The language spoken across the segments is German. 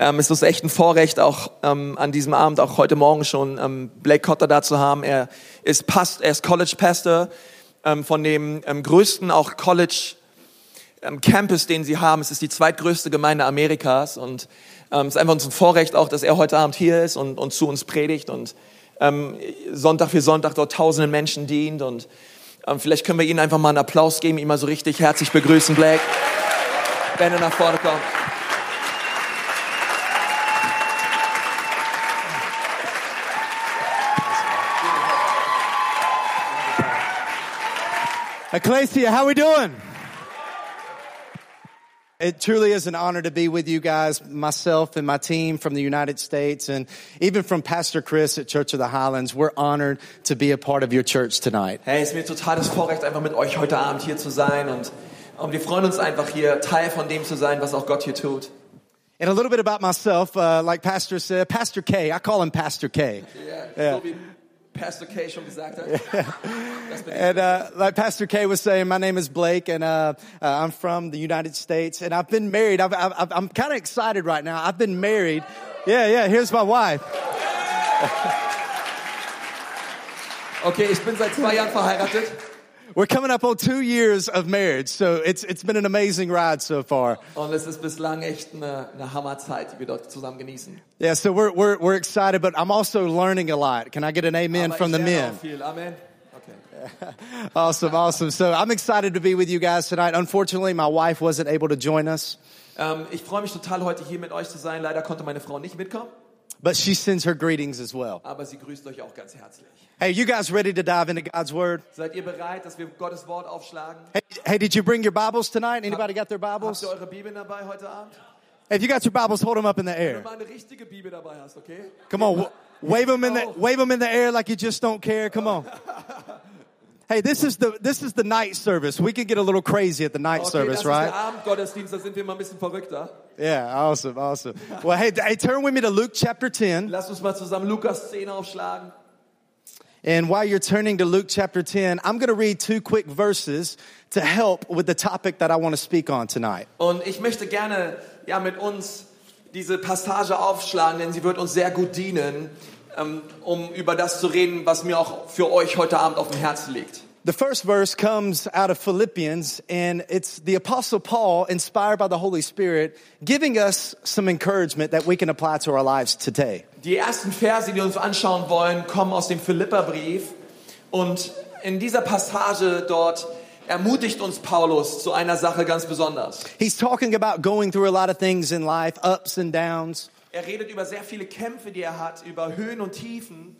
ähm, es ist echt ein Vorrecht, auch ähm, an diesem Abend, auch heute Morgen schon, ähm, Blake Cotter da zu haben. Er ist, Past, er ist College Pastor ähm, von dem ähm, größten auch College ähm, Campus, den sie haben. Es ist die zweitgrößte Gemeinde Amerikas und ähm, es ist einfach uns ein Vorrecht auch, dass er heute Abend hier ist und, und zu uns predigt und ähm, Sonntag für Sonntag dort tausenden Menschen dient und ähm, vielleicht können wir Ihnen einfach mal einen Applaus geben, ihn mal so richtig herzlich begrüßen, Blake, wenn er nach vorne kommt. Ecclesia, how we doing? It truly is an honor to be with you guys, myself and my team from the United States, and even from Pastor Chris at Church of the Highlands. We're honored to be a part of your church tonight. Hey, es ist mir total das Vorrecht, einfach mit euch heute Abend hier zu sein und, und wir freuen uns einfach hier, Teil von dem zu sein, was auch Gott hier tut. And a little bit about myself, uh, like Pastor said, Pastor K. I call him Pastor K. So wie Pastor K schon gesagt hat. Das bin ich. And uh, like Pastor K was saying, my name is Blake, and uh, uh, I'm from the United States, and I've been married. I've, I've, I'm kind of excited right now. I've been married. Yeah, yeah. Here's my wife. Okay, ich bin seit zwei Jahren verheiratet We're coming up on two years of marriage, so it's it's been an amazing ride so far. und es ist bislang echt eine, eine Hammerzeit, die wir dort zusammen genießen. Yeah, so we're we're we're excited, but I'm also learning a lot. Can I get an amen Aber from ich the lerne men? auch viel. Amen. Okay. Awesome, awesome. So I'm excited to be with you guys tonight. Unfortunately, my wife wasn't able to join us, Ähm, ich freue mich total, heute hier mit euch zu sein. Leider konnte meine Frau nicht mitkommen, but she sends her greetings as well. aber sie grüßt euch auch ganz herzlich. Hey, you guys ready to dive into God's word? Seid ihr bereit, dass wir Gottes Wort aufschlagen? Hey, hey, did you bring your Bibles tonight? Anybody got their Habt Bibles? ihr eure Bibeln dabei heute Abend? Hey, if you got your Bibles, hold them up in the Wenn du air. mal eine richtige Bibel dabei hast, okay? Come on, wave them in the oh. wave them in the air like you just don't care. Come on. Hey, this is the this is the night service. We can get a little crazy at the night Okay, service, das right? ist der Abendgottesdienst, da sind wir mal ein bisschen verrückter. Yeah, awesome, awesome. Well, hey, hey, turn with me to Luke chapter 10. Lasst uns mal zusammen Lukas 10 aufschlagen. And while you're turning to Luke chapter 10, I'm going to read two quick verses to help with the topic that I want to speak on tonight. Und ich möchte gerne ja, mit uns diese Passage aufschlagen, denn sie wird uns sehr gut dienen, um über das zu reden, was mir auch für euch heute Abend auf dem Herzen liegt. The first verse comes out of Philippians, and it's the Apostle Paul, inspired by the Holy Spirit, giving us some encouragement that we can apply to our lives today. Die ersten Verse, die wir uns anschauen wollen, kommen aus dem Philipperbrief. Und in dieser Passage dort ermutigt uns Paulus zu einer Sache ganz besonders. He's talking about going through a lot of things in life, ups and downs. Er redet über sehr viele Kämpfe, die er hat, über Höhen und Tiefen.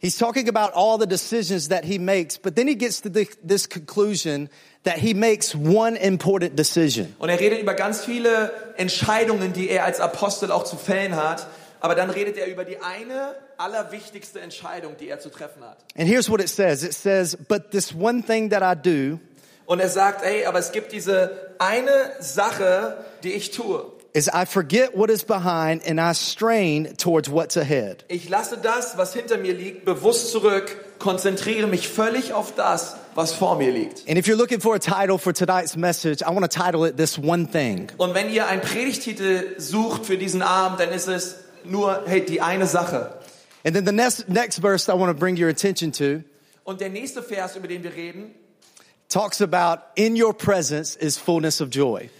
He's talking about all the decisions that he makes, but then he gets to the, this conclusion that he makes one important decision. Und er redet über ganz viele Entscheidungen, die er als Apostel auch zu fällen hat. Aber dann redet er über die eine allerwichtigste Entscheidung, die er zu treffen hat. And here's what it says. It says, but this one thing that I do Und er sagt, ey, aber es gibt diese eine Sache, die ich tue. Is I forget what is behind and I strain towards what's ahead. Ich lasse das, was hinter mir liegt, bewusst zurück, konzentriere mich völlig auf das, was vor mir liegt. And if you're looking for a title for tonight's message, I want to title it This One Thing. Und wenn ihr einen Predigtitel sucht für diesen Abend, dann ist es nur, hey, die eine Sache. And then the next, next verse I want to bring your attention to Und der nächste Vers, über den wir reden, talks about in your presence is fullness of joy.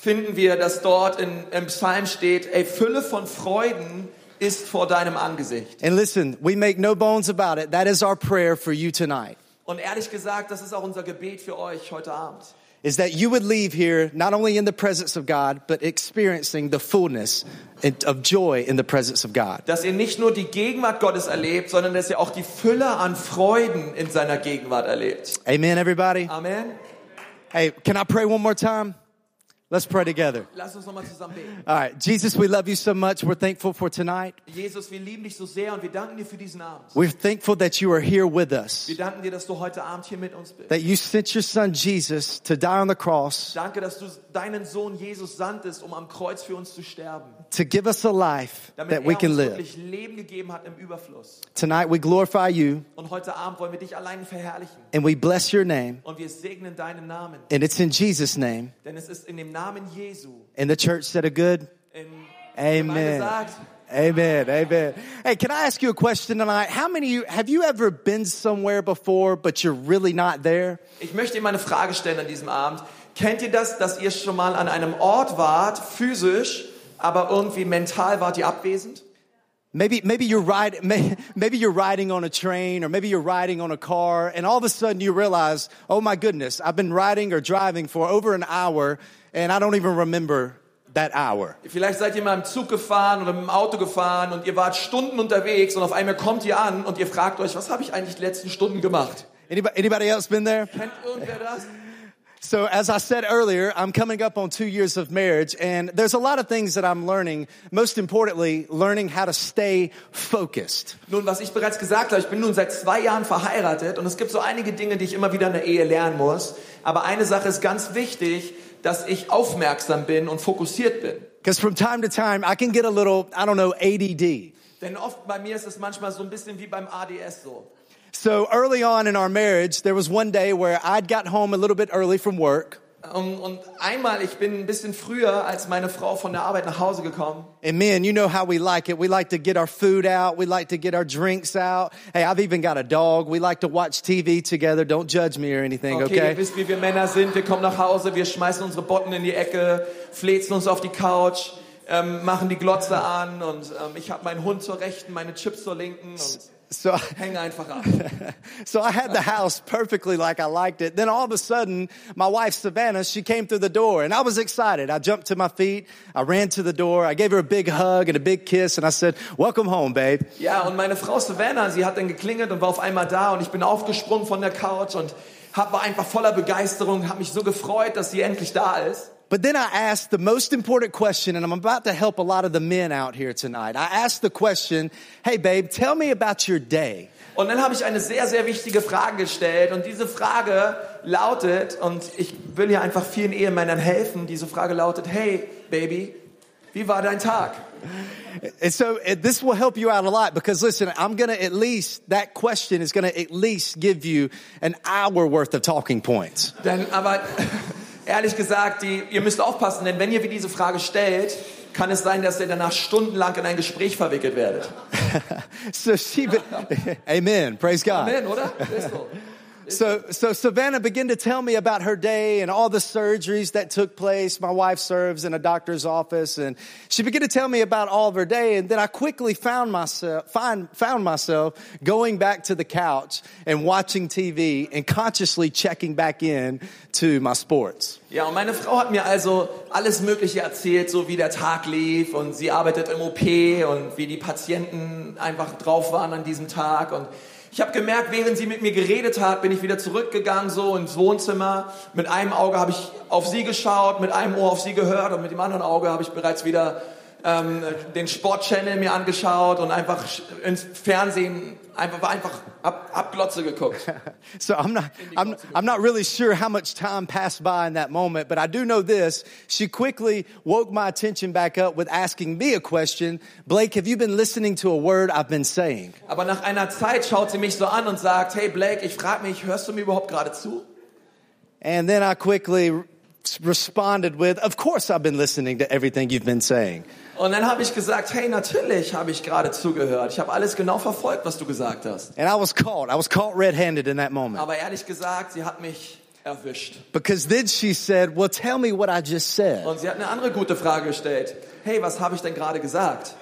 Finden wir, dass dort in, im Psalm steht, ey, Fülle von Freuden ist vor deinem Angesicht. And listen, we make no bones about it. That is our prayer for you tonight. Und ehrlich gesagt, das ist auch unser Gebet für euch heute Abend. Is that you would leave here not only in the presence of God, but experiencing the fullness of joy in the presence of God. Dass ihr nicht nur die Gegenwart Gottes erlebt, sondern dass ihr auch die Fülle an Freuden in seiner Gegenwart erlebt. Amen, everybody? Amen. Hey, can I pray one more time? Let's pray together. Lass uns nochmal zusammen beten. All right. Jesus, we love you so much. We're thankful for tonight. Jesus, wir lieben dich so sehr und wir danken dir für diesen Abend. We're thankful that you are here with us, Wir danken dir, dass du heute Abend hier mit uns bist. that you sent your son Jesus to die on the cross Danke, dass du deinen Sohn Jesus sandtest, um am Kreuz für uns zu sterben. to give us a life Damit that we er can live. Leben gegeben hat im Überfluss. Tonight we glorify you Und heute Abend wollen wir dich allein verherrlichen. and we bless your name. Und wir segnen deinen Namen. And it's in Jesus' name. Denn es ist in dem Namen And the church said a good Amen. Amen. Amen. Hey, can I ask you a question tonight? How many of you, have you ever been somewhere before, but you're really not there? Ich möchte Ihnen mal eine Frage stellen an diesem Abend. Kennt ihr das, dass ihr schon mal an einem Ort wart, physisch, aber irgendwie mental wart ihr abwesend? Maybe, maybe you're riding, may- maybe you're riding on a train or maybe you're riding on a car and all of a sudden you realize, oh my goodness, I've been riding or driving for over an hour and I don't even remember that hour. Vielleicht seid ihr mal im Zug gefahren oder dem Auto gefahren und ihr wart Stunden unterwegs und auf einmal kommt ihr an und ihr fragt euch, was habe ich eigentlich die letzten Stunden gemacht? Anybody, anybody else been there? Kennt irgendwer das? So as I said earlier, I'm coming up on two years of marriage and there's a lot of things that I'm learning. Most importantly, learning how to stay focused. Nun, was ich bereits gesagt habe, ich bin nun seit zwei Jahren verheiratet und es gibt so einige Dinge, die ich immer wieder in der Ehe lernen muss. Aber eine Sache ist ganz wichtig, dass ich aufmerksam bin und fokussiert bin. Because from time to time, I can get a little, I don't know, ADD. Denn oft bei mir ist es manchmal so ein bisschen wie beim ADS so. So early on in our marriage, there was one day where I'd got home a little bit early from work. Und, und einmal, ich bin ein bisschen früher als meine Frau von der Arbeit nach Hause gekommen. And men, you know how we like it. We like to get our food out. We like to get our drinks out. Hey, I've even got a dog. We like to watch TV together. Don't judge me or anything, Okay, ihr okay? wisst, wie wir Männer sind. Wir kommen nach Hause, wir schmeißen unsere Botten in die Ecke, flezen uns auf die Couch, ähm, machen die Glotze an und ähm, ich habe meinen Hund zur Rechten, meine Chips zur Linken und So, hänge einfach ab. so I had the house perfectly like I liked it. Then all of a sudden, my wife Savannah, she came through the door and I was excited. I jumped to my feet. I ran to the door. I gave her a big hug and a big kiss and I said, welcome home, babe. Ja, und meine Frau Savannah, sie hat dann geklingelt und war auf einmal da und ich bin aufgesprungen von der Couch und hab, war einfach voller Begeisterung, habe mich so gefreut, dass sie endlich da ist. But then I asked the most important question, and I'm about to help a lot of the men out here tonight. I asked the question, Hey babe, tell me about your day. Und dann habe ich eine sehr, sehr wichtige Frage gestellt und diese Frage lautet, und ich will hier einfach vielen Ehemännern helfen, diese Frage lautet, hey Baby, wie war dein Tag? And so this will help you out a lot because listen, I'm going to at least, that question is going to at least give you an hour worth of talking points. Denn, aber ehrlich gesagt, die, ihr müsst aufpassen, denn wenn ihr wie diese Frage stellt, kann es sein, dass ihr danach stundenlang in ein Gespräch verwickelt werdet. So she, be- amen, praise God. Amen, oder? So, so Savannah began to tell me about her day and all the surgeries that took place. My wife serves in a doctor's office and she began to tell me about all of her day. And then I quickly found myself, find, found myself going back to the couch and watching TV and consciously checking back in to my sports. Ja, und meine Frau hat mir also alles Mögliche erzählt, so wie der Tag lief und sie arbeitet im OP und wie die Patienten einfach drauf waren an diesem Tag und ich habe gemerkt, während sie mit mir geredet hat, bin ich wieder zurückgegangen so ins Wohnzimmer. Mit einem Auge habe ich auf sie geschaut, mit einem Ohr auf sie gehört und mit dem anderen Auge habe ich bereits wieder ähm, den Sportchannel mir angeschaut und einfach ins Fernsehen einfach einfach ab, ab Glotze geguckt. So I'm not, I'm, I'm not really sure how much time passed by in that moment, but I do know this. She quickly woke my attention back up with asking me a question. Blake, have you been listening to a word I've been saying? Aber nach einer Zeit schaut sie mich so an und sagt, hey Blake, ich frage mich, hörst du mir überhaupt gerade zu? And then I quickly re- responded with, of course I've been listening to everything you've been saying. Und dann habe ich gesagt, hey, natürlich habe ich gerade zugehört. Ich habe alles genau verfolgt, was du gesagt hast. And I was caught. I was caught red-handed in that moment. Aber ehrlich gesagt, sie hat mich erwischt. Because then she said, well, tell me what I just said. Und sie hat eine andere gute Frage gestellt. Hey, was habe ich denn gerade gesagt?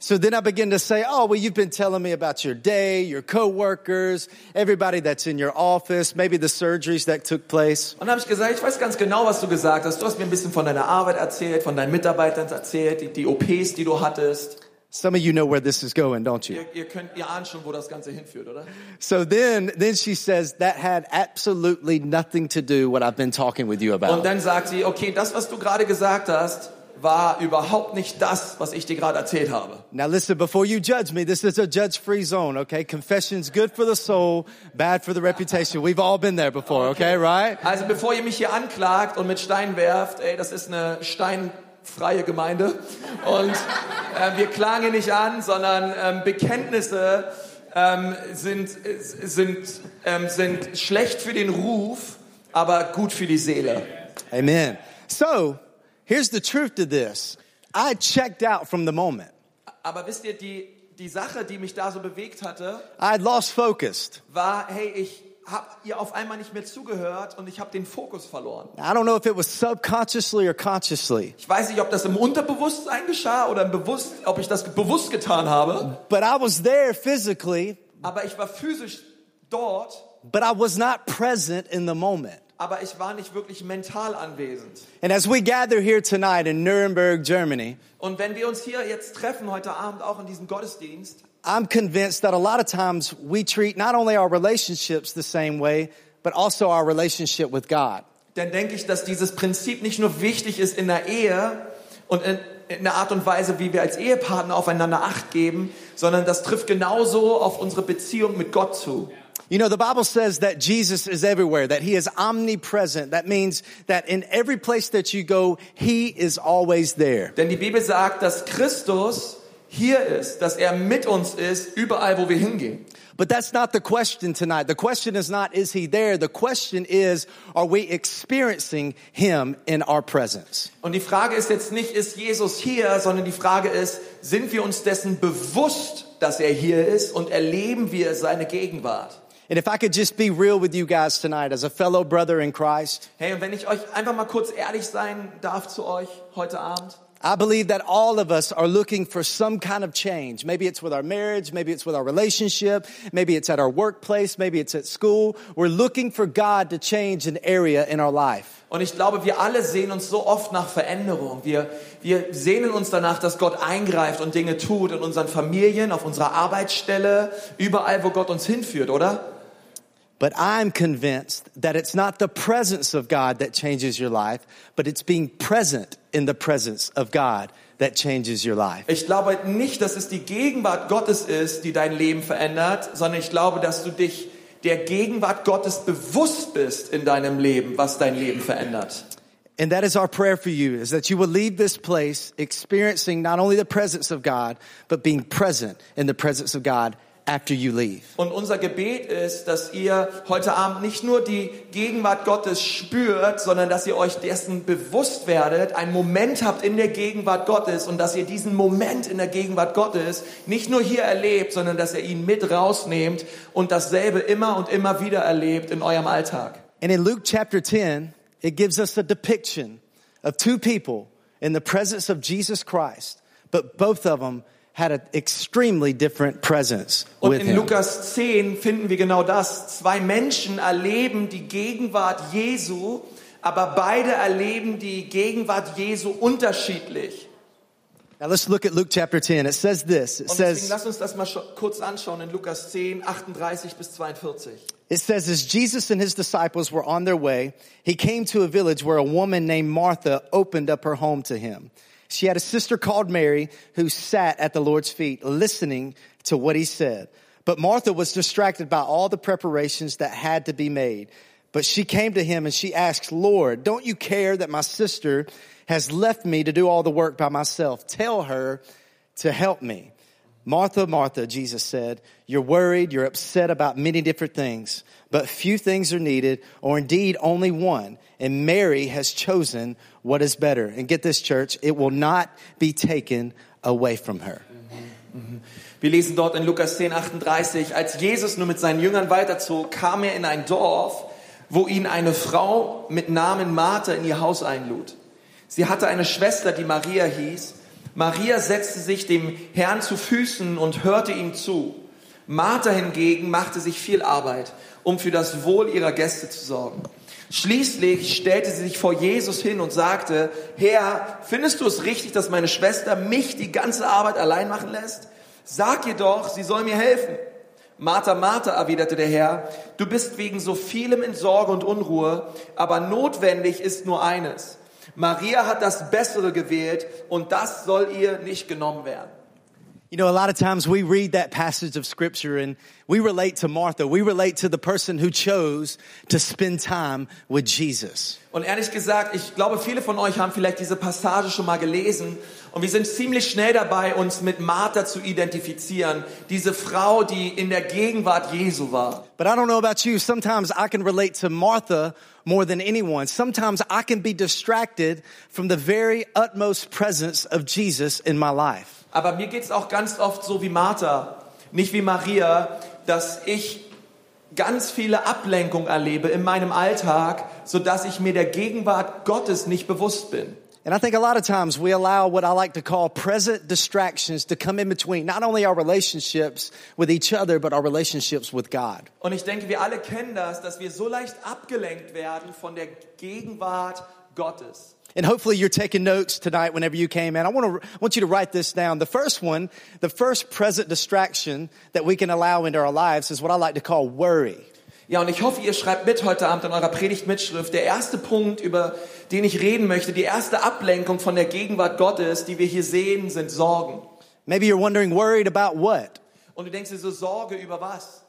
So then I begin to say, oh, well, you've been telling me about your day, your coworkers, everybody that's in your office, maybe the surgeries that took place. Und habe ich gesagt, ich weiß ganz genau, was du gesagt hast. Du hast mir ein bisschen von deiner Arbeit erzählt, von deinen Mitarbeitern erzählt, die, die OPs, die du hattest. Some of you know where this is going, don't you? Ihr, ihr könnt, ihr ahnt schon, wo das Ganze hinführt, oder? So then, then she says that had absolutely nothing to do with what I've been talking with you Und about. dann sagt sie, okay, das, was du gerade gesagt hast, war überhaupt nicht das, was ich dir gerade erzählt habe. Now listen, before you judge me, this is a judge-free zone, okay? Confession's good for the soul, bad for the reputation. We've all been there before, okay, right? Also bevor ihr mich hier anklagt und mit Steinen werft, ey, das ist eine steinfreie Gemeinde und äh, wir klagen nicht an, sondern ähm, Bekenntnisse ähm, sind, sind, ähm, sind schlecht für den Ruf, aber gut für die Seele. Amen. So, here's the truth to this. I checked out from the moment. Aber wisst ihr, die, die Sache, die mich da so bewegt hatte, I lost focus. war, hey, ich habe ihr auf einmal nicht mehr zugehört und ich habe den Fokus verloren. I don't know if it was subconsciously or consciously, Ich weiß nicht, ob das im Unterbewusstsein geschah oder im Bewusst, ob ich das bewusst getan habe, but I was there physically, aber ich war physisch dort, but I was not present in the moment. Aber ich war nicht wirklich mental anwesend. And as we gather here tonight in Nuremberg, Germany, Und wenn wir uns hier jetzt treffen, heute Abend auch in diesem Gottesdienst, I'm convinced that a lot of times we treat not only our relationships the same way, but also our relationship with God. dann denke ich, dass dieses Prinzip nicht nur wichtig ist in der Ehe und in, in der Art und Weise, wie wir als Ehepartner aufeinander Acht geben, sondern das trifft genauso auf unsere Beziehung mit Gott zu. You know, the Bible says that Jesus is everywhere, that he is omnipresent. That means that in every place that you go, he is always there. Denn die Bibel sagt, dass Christus hier ist, dass er mit uns ist, überall, wo wir hingehen. But that's not the question tonight. The question is not, is he there? The question is, are we experiencing him in our presence? Und die Frage ist jetzt nicht, ist Jesus hier, sondern die Frage ist, sind wir uns dessen bewusst, dass er hier ist und erleben wir seine Gegenwart? And if I could just be real with you guys tonight as a fellow brother in Christ, Hey, und wenn ich euch einfach mal kurz ehrlich sein darf zu euch heute Abend, I believe that all of us are looking for some kind of change. Maybe it's with our marriage, maybe it's with our relationship, maybe it's at our workplace, maybe it's at school. We're looking for God to change an area in our life. Und ich glaube, wir alle sehen uns so oft nach Veränderung. Wir, wir sehnen uns danach, dass Gott eingreift und Dinge tut in unseren Familien, auf unserer Arbeitsstelle, überall, wo Gott uns hinführt, oder? But I'm convinced that it's not the presence of God that changes your life, but it's being present in the presence of God that changes your life. Ich glaube nicht, dass es die Gegenwart Gottes ist, die dein Leben verändert, sondern ich glaube, dass du dich der Gegenwart Gottes bewusst bist in deinem Leben, was dein Leben verändert. And that is our prayer for you is that you will leave this place experiencing not only the presence of God, but being present in the presence of God after you leave. Und unser Gebet ist, dass ihr heute Abend nicht nur die Gegenwart Gottes spürt, sondern dass ihr euch dessen bewusst werdet, einen Moment habt in der Gegenwart Gottes und dass ihr diesen Moment in der Gegenwart Gottes nicht nur hier erlebt, sondern dass ihr ihn mit rausnehmt und dasselbe immer und immer wieder erlebt in eurem Alltag. And in Luke chapter 10, it gives us a depiction of two people in the presence of Jesus Christ, but both of them had an extremely different presence Und with in him. Lukas 10 finden wir genau das. Zwei Menschen erleben die Gegenwart Jesu, aber beide erleben die Gegenwart Jesu unterschiedlich. Now let's look at Luke chapter 10. It says this. It Und deswegen says, lass uns das mal kurz anschauen in Lukas 10, 38 bis 42. It says, as Jesus and his disciples were on their way, he came to a village where a woman named Martha opened up her home to him. She had a sister called Mary who sat at the Lord's feet listening to what he said. But Martha was distracted by all the preparations that had to be made. But she came to him and she asked, Lord, don't you care that my sister has left me to do all the work by myself? Tell her to help me. Martha, Martha, Jesus said, you're worried, you're upset about many different things, but few things are needed, or indeed only one. And Mary has chosen what is better. And get this, church, it will not be taken away from her. Wir lesen dort in Lukas 10, 38, als Jesus nur mit seinen Jüngern weiterzog, kam er in ein Dorf, wo ihn eine Frau mit Namen Martha in ihr Haus einlud. Sie hatte eine Schwester, die Maria hieß. Maria setzte sich dem Herrn zu Füßen und hörte ihm zu. Martha hingegen machte sich viel Arbeit, um für das Wohl ihrer Gäste zu sorgen. Schließlich stellte sie sich vor Jesus hin und sagte, Herr, findest du es richtig, dass meine Schwester mich die ganze Arbeit allein machen lässt? Sag ihr doch, sie soll mir helfen. Martha, Martha, erwiderte der Herr, du bist wegen so vielem in Sorge und Unruhe, aber notwendig ist nur eines. Maria hat das Bessere gewählt und das soll ihr nicht genommen werden. You know, a lot of times we read that passage of scripture and we relate to Martha. We relate to the person who chose to spend time with Jesus. Und ehrlich gesagt, ich glaube, viele von euch haben vielleicht diese Passage schon mal gelesen und wir sind ziemlich schnell dabei, uns mit Martha zu identifizieren. Diese Frau, die in der Gegenwart Jesu war. But I don't know about you. Sometimes I can relate to Martha more than anyone. Sometimes I can be distracted from the very utmost presence of Jesus in my life. Aber mir geht's auch ganz oft so wie Martha, nicht wie Maria, dass ich ganz viele Ablenkungen erlebe in meinem Alltag, so dass ich mir der Gegenwart Gottes nicht bewusst bin. And I think a lot of times we allow what I like to call present distractions to come in between not only our relationships with each other, but our relationships with God. Und ich denke, wir alle kennen das, dass wir so leicht abgelenkt werden von der Gegenwart Gottes. And hopefully you're taking notes tonight whenever you came in. I want to, want you to write this down. The first one, the first present distraction that we can allow into our lives is what I like to call worry. Ja, und ich hoffe, ihr schreibt mit heute Abend in eurer Predigtmitschrift. Der erste Punkt, über den ich reden möchte, die erste Ablenkung von der Gegenwart Gottes, die wir hier sehen, sind Sorgen. Maybe you're wondering, worried about what? Und du denkst dir so, Sorge über was?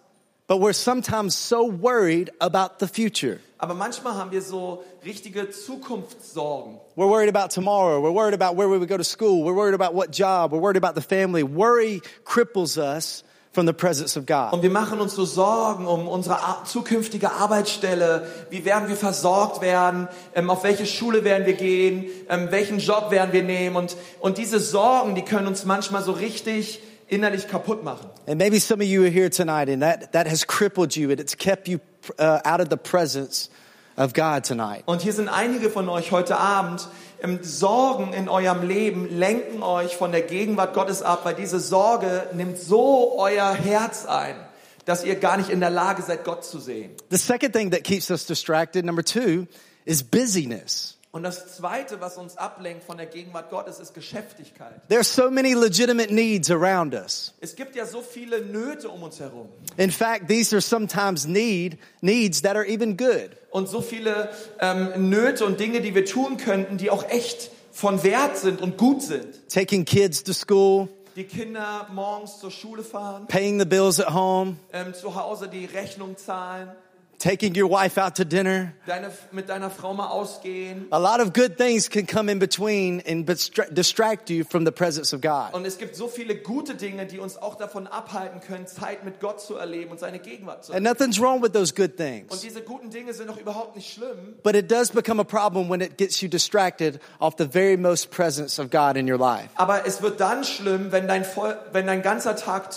But we're sometimes so worried about the future. Aber manchmal haben wir so richtige Zukunftssorgen. We're worried about tomorrow. We're worried about where we would go to school. We're worried about what job. We're worried about the family. Worry cripples us from the presence of God. Und wir machen uns so Sorgen um unsere zukünftige Arbeitsstelle. Wie werden wir versorgt werden? Ähm, auf welche Schule werden wir gehen? Ähm, welchen Job werden wir nehmen? Und, und diese Sorgen, die können uns manchmal so richtig innerlich kaputt machen. And maybe some of you are here tonight and that, that has crippled you and it's kept you uh, out of the presence of God tonight. Und hier sind einige von euch heute Abend. Ähm, Sorgen in eurem Leben lenken euch von der Gegenwart Gottes ab, weil diese Sorge nimmt so euer Herz ein, dass ihr gar nicht in der Lage seid, Gott zu sehen. The second thing that keeps us distracted, number two, is busyness. Und das Zweite, was uns ablenkt von der Gegenwart Gottes, ist Geschäftigkeit. There's so many legitimate needs around us. Es gibt ja so viele Nöte um uns herum In fact, these are sometimes need, needs that are even good. und so viele ähm, Nöte und Dinge, die wir tun könnten, die auch echt von Wert sind und gut sind. Taking kids to school, Die Kinder morgens zur Schule fahren, paying the bills at home, ähm, zu Hause die Rechnung zahlen, taking your wife out to dinner. deine, mit deiner Frau mal ausgehen. A lot of good things can come in between and distra- distract you from the presence of God. Und es gibt so viele gute Dinge, die uns auch davon abhalten können, Zeit mit Gott zu erleben und seine Gegenwart zu And erleben. nothing's wrong with those good Und things. diese guten Dinge sind doch überhaupt nicht schlimm. But it does become a problem when it gets you distracted off the very most presence of God in your life. Aber es wird dann schlimm, wenn dein, wenn dein ganzer Tag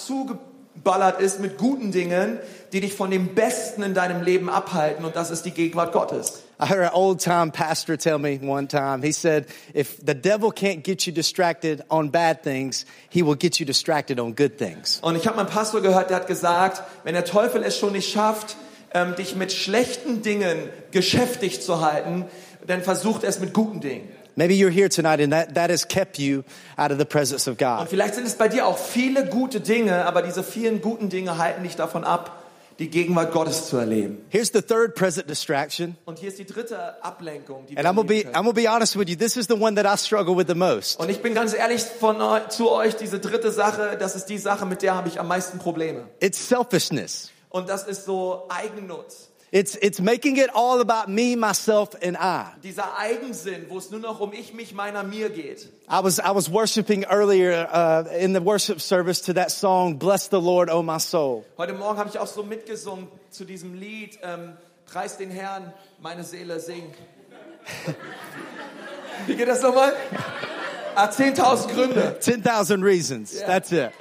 zugeballert ist mit guten Dingen, die dich von dem Besten in deinem Leben abhalten. Und das ist die Gegenwart Gottes. I heard an old time pastor tell me one time, he said, if the devil can't get you distracted on bad things, he will get you distracted on good things. Und ich habe meinen Pastor gehört, der hat gesagt, wenn der Teufel es schon nicht schafft, ähm, dich mit schlechten Dingen geschäftig zu halten, dann versucht er es mit guten Dingen. Maybe you're here tonight and that, that has kept you out of the presence of Und God. vielleicht sind es bei dir auch viele gute Dinge, aber diese vielen guten Dinge halten dich davon ab, die Gegenwart Gottes zu erleben. Here's the third present distraction. Und hier ist die dritte Ablenkung. Die And I'm gonna be. I'm gonna be honest with you. This is the one that I struggle with the most. Und ich bin ganz ehrlich von zu euch, diese dritte Sache, das ist die Sache, mit der habe ich am meisten Probleme. It's selfishness. Und das ist so Eigennutz. It's, it's making it all about me, myself, and I. Dieser Eigensinn, wo es nur noch um ich, mich, meiner, mir geht. I was, I was worshiping earlier, uh, in the worship service to that song, Bless the Lord, O my soul. Heute Morgen habe ich auch so mitgesungen zu diesem Lied, ähm, Preis den Herrn, meine Seele singt. Wie geht das nochmal? Ah, 10.000 Gründe. 10,000 reasons. That's it.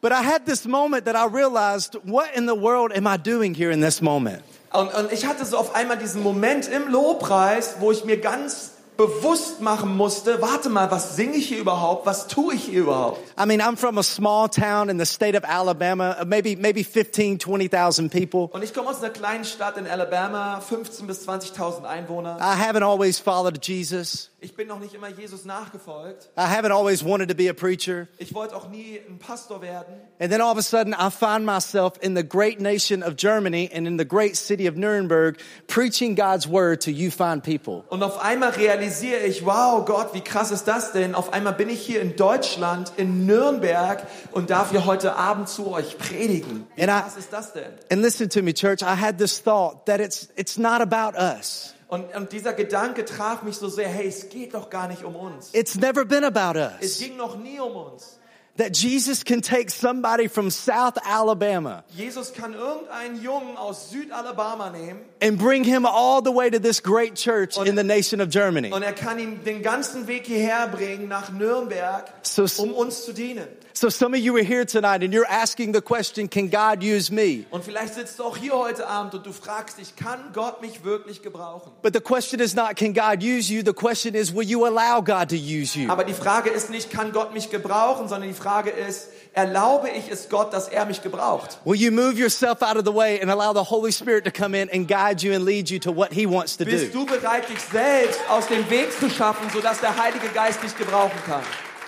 But I had this moment that I realized, what in the world am I doing here in this moment? Und, und ich hatte so auf einmal diesen Moment im Lobpreis, wo ich mir ganz bewusst machen musste, warte mal, was singe ich hier überhaupt? Was tue ich hier überhaupt? I mean, I'm from a small town in the state of Alabama, uh, maybe, maybe 15, 20,000 people. Und ich komme aus einer kleinen Stadt in Alabama, 15.000 bis 20.000 Einwohner. I haven't always followed Jesus. Ich bin noch nicht immer Jesus nachgefolgt. I haven't always wanted to be a preacher. Ich wollte auch nie ein Pastor werden. And then all of a sudden, I find myself in the great nation of Germany and in the great city of Nuremberg preaching God's word to you fine people. Und auf einmal realisiere ich, wow, Gott, wie krass ist das denn? Auf einmal bin ich hier in Deutschland, in Nürnberg und darf hier heute Abend zu euch predigen. Wie And I- krass ist das denn? And listen to me, church. I had this thought that it's, it's not about us. Und, und dieser Gedanke traf mich so sehr, hey, es geht doch gar nicht um uns. It's never been about Es us. ging noch nie um uns. That Jesus can take somebody from South Alabama Jesus kann irgendeinen Jungen aus Südalabama nehmen and bring him all the way to this great church in the nation of Germany. und er kann ihn den ganzen Weg hierher bringen nach Nürnberg, So, um uns zu dienen. so some of you are here tonight and you're asking the question, can God use me? Und vielleicht sitzt du auch hier heute Abend und du fragst dich, kann Gott mich wirklich gebrauchen? But the question is not, can God use you? The question is, will you allow God to use you? Aber die Frage ist nicht, kann Gott mich gebrauchen, sondern die Frage ist, erlaube ich es Gott, dass er mich gebraucht? Will you move yourself out of the way and allow the Holy Spirit to come in and guide you and lead you to what He wants to Bist do? du bereit, dich selbst aus dem Weg zu schaffen, sodass der Heilige Geist dich gebrauchen kann?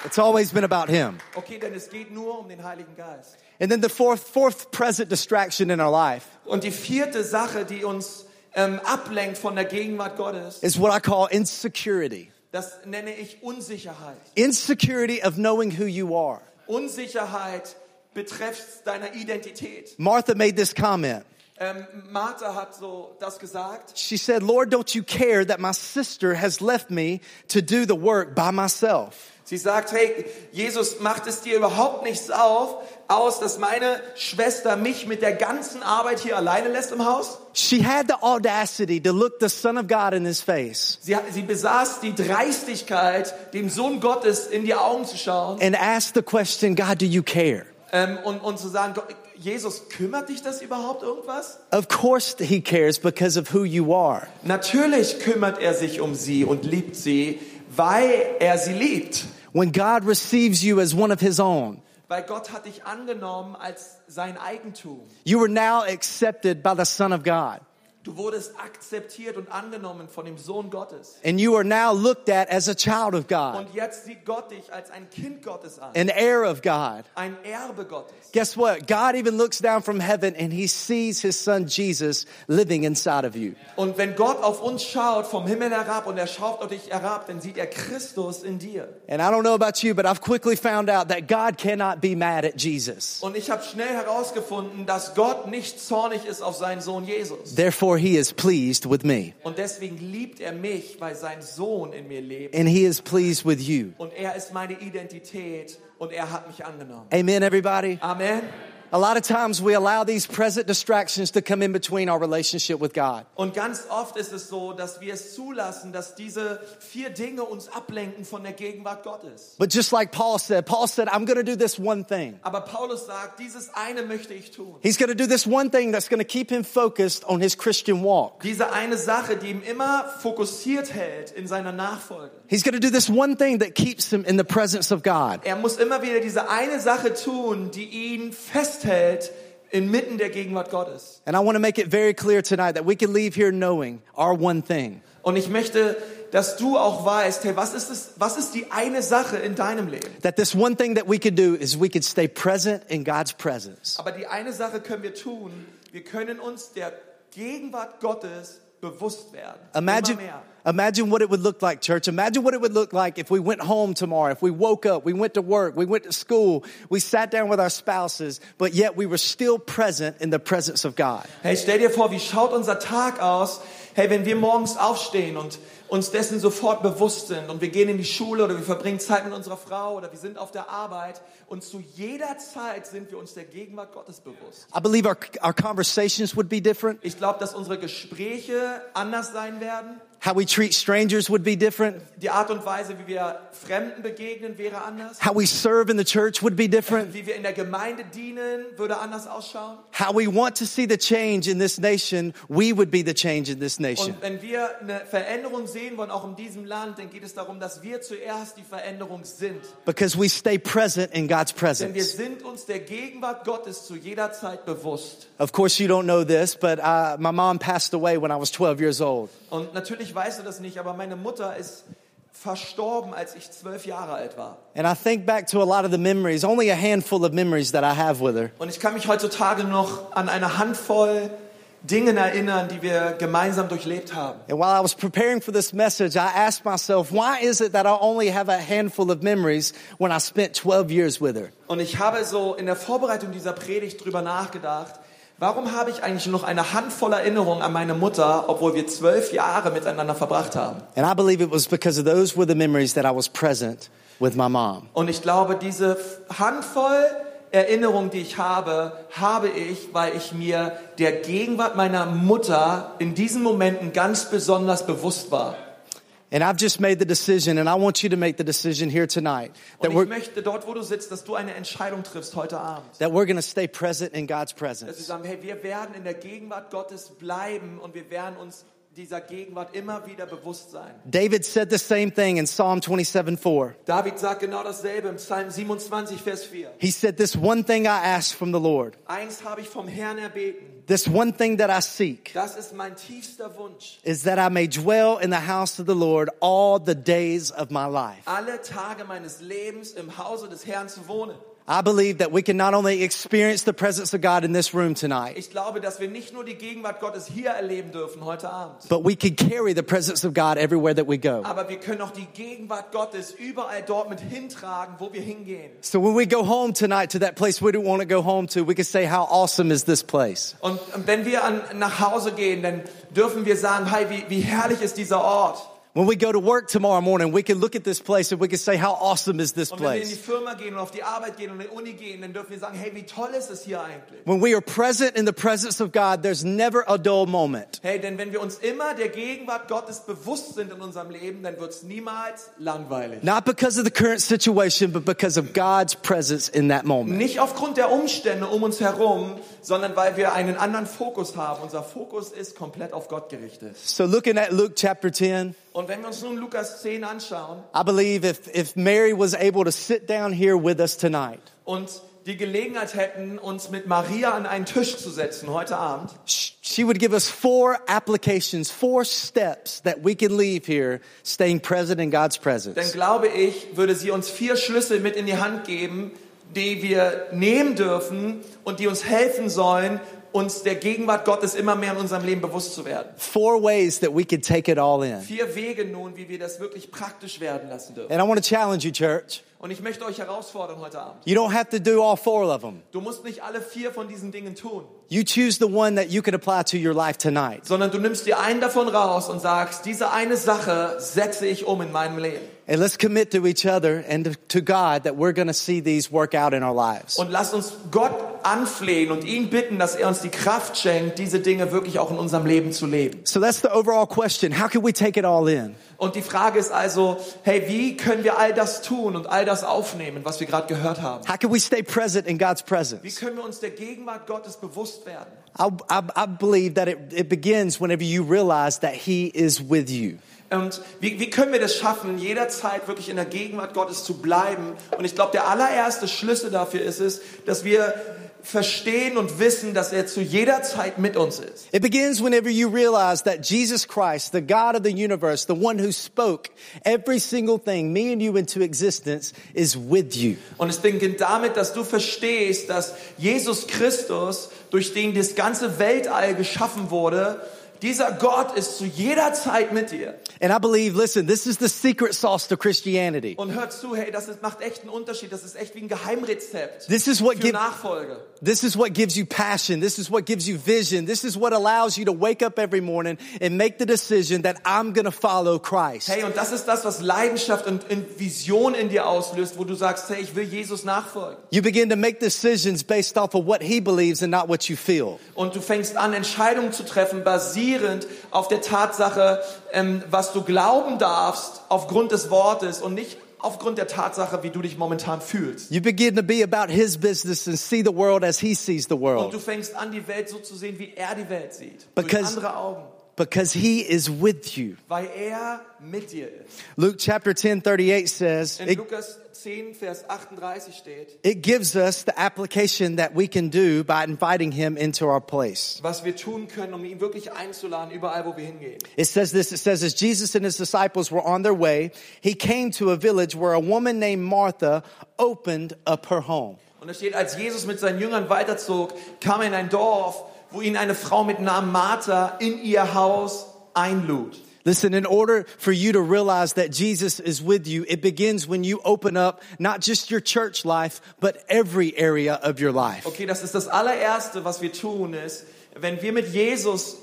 It's always been about Him. Okay, denn es geht nur um den Heiligen Geist. And then the fourth, fourth present distraction in our life Und die vierte Sache, die uns ähm, ablenkt von der Gegenwart Gottes, is what I call insecurity. das nenne ich Unsicherheit. Insecurity of knowing who you are. Unsicherheit betreffs deiner Identität. Martha made this comment. Ähm, Martha hat so das gesagt. She said, Lord, don't you care that my sister has left me to do the work by myself? Sie sagt, hey, Jesus, macht es dir überhaupt nichts auf, aus, dass meine Schwester mich mit der ganzen Arbeit hier alleine lässt im Haus? She had the audacity to look the Son of God in his face Sie, sie besaß die Dreistigkeit, dem Sohn Gottes in die Augen zu schauen and ask the question, God, do you care? ähm, und, und zu sagen, Jesus, kümmert dich das überhaupt irgendwas? Of course he cares because of who you are. Natürlich kümmert er sich um sie und liebt sie, weil er sie liebt. When God receives you as one of his own, Weil Gott hat dich angenommen als sein Eigentum. you are now accepted by the Son of God. Du wurdest akzeptiert und angenommen von dem Sohn Gottes. And you are now looked at as a child of God, Und jetzt sieht Gott dich als ein Kind Gottes an, an heir of God. ein Erbe Gottes. Guess what? God even looks down from heaven and he sees his son Jesus living inside of you. Und wenn Gott auf uns schaut vom Himmel herab und er schaut auf dich herab, dann sieht er Christus in dir. And I don't know about you, but I've quickly found out that God cannot be mad at Jesus. Und ich habe schnell herausgefunden, dass Gott nicht zornig ist auf seinen Sohn Jesus. Therefore, he is pleased with me Und deswegen liebt er mich, weil sein Sohn in mir lebt. and he is pleased with you. Und er ist meine Identität und er hat mich angenommen. Amen, everybody. Amen. A lot of times we allow these present distractions to come in between our relationship with God. Und ganz oft ist es so, dass wir es zulassen, dass diese vier Dinge uns ablenken von der Gegenwart Gottes. But just like Paul said, Paul said, I'm going to do this one thing. Aber Paulus sagt, dieses eine möchte ich tun. He's going to do this one thing that's going to keep him focused on his Christian walk. Diese eine Sache, die ihn immer fokussiert hält in seiner Nachfolge. He's going to do this one thing that keeps him in the presence of God. Er muss immer wieder diese eine Sache tun, die ihn festhält inmitten der Gegenwart Gottes. And I want to make it very clear tonight that we can leave here knowing our one thing. Und ich möchte, dass du auch weißt, hey, was ist es, was ist die eine Sache in deinem Leben? That this one thing that we could do is we could stay present in God's presence. Aber die eine Sache können wir tun. Wir können uns der Gegenwart Gottes bewusst werden. Imagine. Imagine what it would look like, church. Imagine what it would look like if we went home tomorrow, if we woke up, we went to work, we went to school, we sat down with our spouses, but yet we were still present in the presence of God. Hey, stell dir vor, wie schaut unser Tag aus? Hey, wenn wir morgens aufstehen und uns dessen sofort bewusst sind und wir gehen in die Schule oder wir verbringen Zeit mit unserer Frau oder wir sind auf der Arbeit und zu jeder Zeit sind wir uns der Gegenwart Gottes bewusst. I believe our, our conversations would be different. Ich glaube, dass unsere Gespräche anders sein werden. How we treat strangers would be different. Die Art und Weise, wie wir Fremden begegnen, wäre anders. How we serve in the church would be different. Wie wir in der Gemeinde dienen, würde anders ausschauen. How we want to see the change in this nation, we would be the change in this nation. Und wenn wir eine Veränderung sehen wollen, auch in diesem Land, dann geht es darum, dass wir zuerst die Veränderung sind. Because we stay present in God's presence. Denn wir sind uns der Gegenwart Gottes zu jeder Zeit bewusst. Of course, you don't know this, but uh, my mom passed away when I was 12 years old. Und natürlich weißt du das nicht, aber meine Mutter ist verstorben, als ich zwölf Jahre alt war. And I think back to a lot of the memories, only a handful of memories that I have with her. Und ich kann mich heutzutage noch an eine Handvoll Dingen erinnern, die wir gemeinsam durchlebt haben. And while I was preparing for this message, I asked myself, why is it that I only have a handful of memories when I spent 12 years with her? Und ich habe so in der Vorbereitung dieser Predigt drüber nachgedacht, warum habe ich eigentlich noch eine Handvoll Erinnerungen an meine Mutter, obwohl wir zwölf Jahre miteinander verbracht haben? And I believe it was because of those were the memories that I was present with my mom. Und ich glaube, diese Handvoll Erinnerungen, die ich habe, habe ich, weil ich mir der Gegenwart meiner Mutter in diesen Momenten ganz besonders bewusst war. And I've just made the decision, and I want you to make the decision here tonight that Und ich möchte dort, wo du sitzt, dass du eine Entscheidung triffst heute Abend. that we're going to stay present in God's Dass wir presence. sagen, hey, wir werden in der Gegenwart Gottes bleiben und wir werden uns dieser Gegenwart immer wieder bewusst sein. David said the same thing in Psalm 27 4. David sagt genau dasselbe im Psalm 27, Vers 4. He said, This one thing I ask from the Lord, Eins habe ich vom Herrn erbeten. this one thing that I seek, Das ist mein tiefster Wunsch. is that I may dwell in the house of the Lord all the days of my life. Alle Tage meines Lebens im Hause des Herrn zu wohnen. I believe that we can not only experience the presence of God in this room tonight, Ich glaube, dass wir nicht nur die Gegenwart Gottes hier erleben dürfen heute Abend, but we can carry the presence of God everywhere that we go. aber wir können auch die Gegenwart Gottes überall dort mit hintragen, wo wir hingehen. So when we go home tonight to that place we don't want to go home to, we can say, How awesome is this place? Und wenn wir an, nach Hause gehen, dann dürfen wir sagen, hey, wie, wie herrlich ist dieser Ort. When we go to work tomorrow morning, we can look at this place and we can say, How awesome is this Und wenn wir in die place? Firma gehen und auf die Arbeit gehen und in die Uni gehen, dann dürfen wir sagen, hey, wie toll ist es hier eigentlich? When we are present in the presence of God, there's never a dull moment. Hey, denn wenn wir uns immer der Gegenwart Gottes bewusst sind in unserem Leben, dann wird es niemals langweilig. Not because of the current situation, but because of God's presence in that moment. Nicht aufgrund der Umstände um uns herum, sondern weil wir einen anderen Fokus haben. Unser Fokus ist komplett auf Gott gerichtet. So looking at Luke chapter 10, Und wenn wir uns nun Lukas 10 anschauen I believe if, if Mary was able to sit down here with us tonight, und die Gelegenheit hätten, uns mit Maria an einen Tisch zu setzen heute Abend, sh- she would give us four applications, four steps that we can leave here staying present in God's dann presence. glaube ich, würde sie uns vier Schlüssel mit in die Hand geben, die wir nehmen dürfen und die uns helfen sollen, uns der Gegenwart Gottes immer mehr in unserem Leben bewusst zu werden. Four ways that we could take it all in. Vier Wege nun, wie wir das wirklich praktisch werden lassen dürfen. And I want to challenge you, church. Und ich möchte euch herausfordern heute Abend. You don't have to do all four of them. Du musst nicht alle vier von diesen Dingen tun, You choose the one that you can apply to your life tonight. sondern du nimmst dir einen davon raus und sagst, diese eine Sache setze ich um in meinem Leben. And let's commit to each other and to God that we're going to see these work out in our lives. Und lass uns Gott anflehen und ihn bitten, dass er uns die Kraft schenkt, diese Dinge wirklich auch in unserem Leben zu leben. So that's the overall question. How can we take it all in? Und die Frage ist also, hey, wie können wir all das tun und all das aufnehmen, was wir gerade gehört haben? How can we stay present in God's Wie presence? können wir uns der Gegenwart Gottes bewusst werden? I, I, I believe that it, it begins whenever you realize that He is with you. Und wie, wie können wir das schaffen, jederzeit wirklich in der Gegenwart Gottes zu bleiben? Und ich glaube, der allererste Schlüssel dafür ist es, dass wir verstehen und wissen, dass er zu jeder Zeit mit uns ist. It begins whenever you realize that Jesus Christ, the God of the universe, the one who spoke every single thing, me and you into existence, is with you. Und es beginnt damit, dass du verstehst, dass Jesus Christus, durch den das ganze Weltall geschaffen wurde, dieser Gott ist zu jeder Zeit mit dir. And I believe, listen, this is the secret sauce to Christianity. Und hör zu, hey, das ist, macht echt einen Unterschied. Das ist echt wie ein Geheimrezept This is what für give, Nachfolge. This is what gives you passion. This is what gives you vision. This is what allows you to wake up every morning and make the decision that I'm going to follow Christ. Hey, und das ist das, was Leidenschaft und und Vision in dir auslöst, wo du sagst, hey, ich will Jesus nachfolgen. You begin to make decisions based off of what he believes and not what you feel. Und du fängst an, Entscheidungen zu treffen, basierend auf der Tatsache, ähm, was du glauben darfst, aufgrund des Wortes und nicht aufgrund der Tatsache, wie du dich momentan fühlst. You begin to be about his business and see the world as he sees the Und world du fängst an, die Welt so zu sehen, wie er die Welt sieht. Because- durch andere Augen. because he is with you. Weil er mit dir ist. Luke chapter 10, 38 says, In it, Lukas 10, Vers 38 steht, it gives us the application that we can do by inviting him into our place. was wir tun können, um ihn wirklich einzuladen, überall, wo wir hingehen. It says this, it says, as Jesus and his disciples were on their way, he came to a village where a woman named Martha opened up her home. Und es steht, als Jesus mit seinen Jüngern weiterzog, kam er in ein Dorf, wo ihn eine Frau mit Namen Martha in ihr Haus einlud. Listen, in order for you to realize that Jesus is with you, it begins when you open up not just your church life, but every area of your life. Okay, das ist das allererste, was wir tun, ist, wenn wir mit Jesus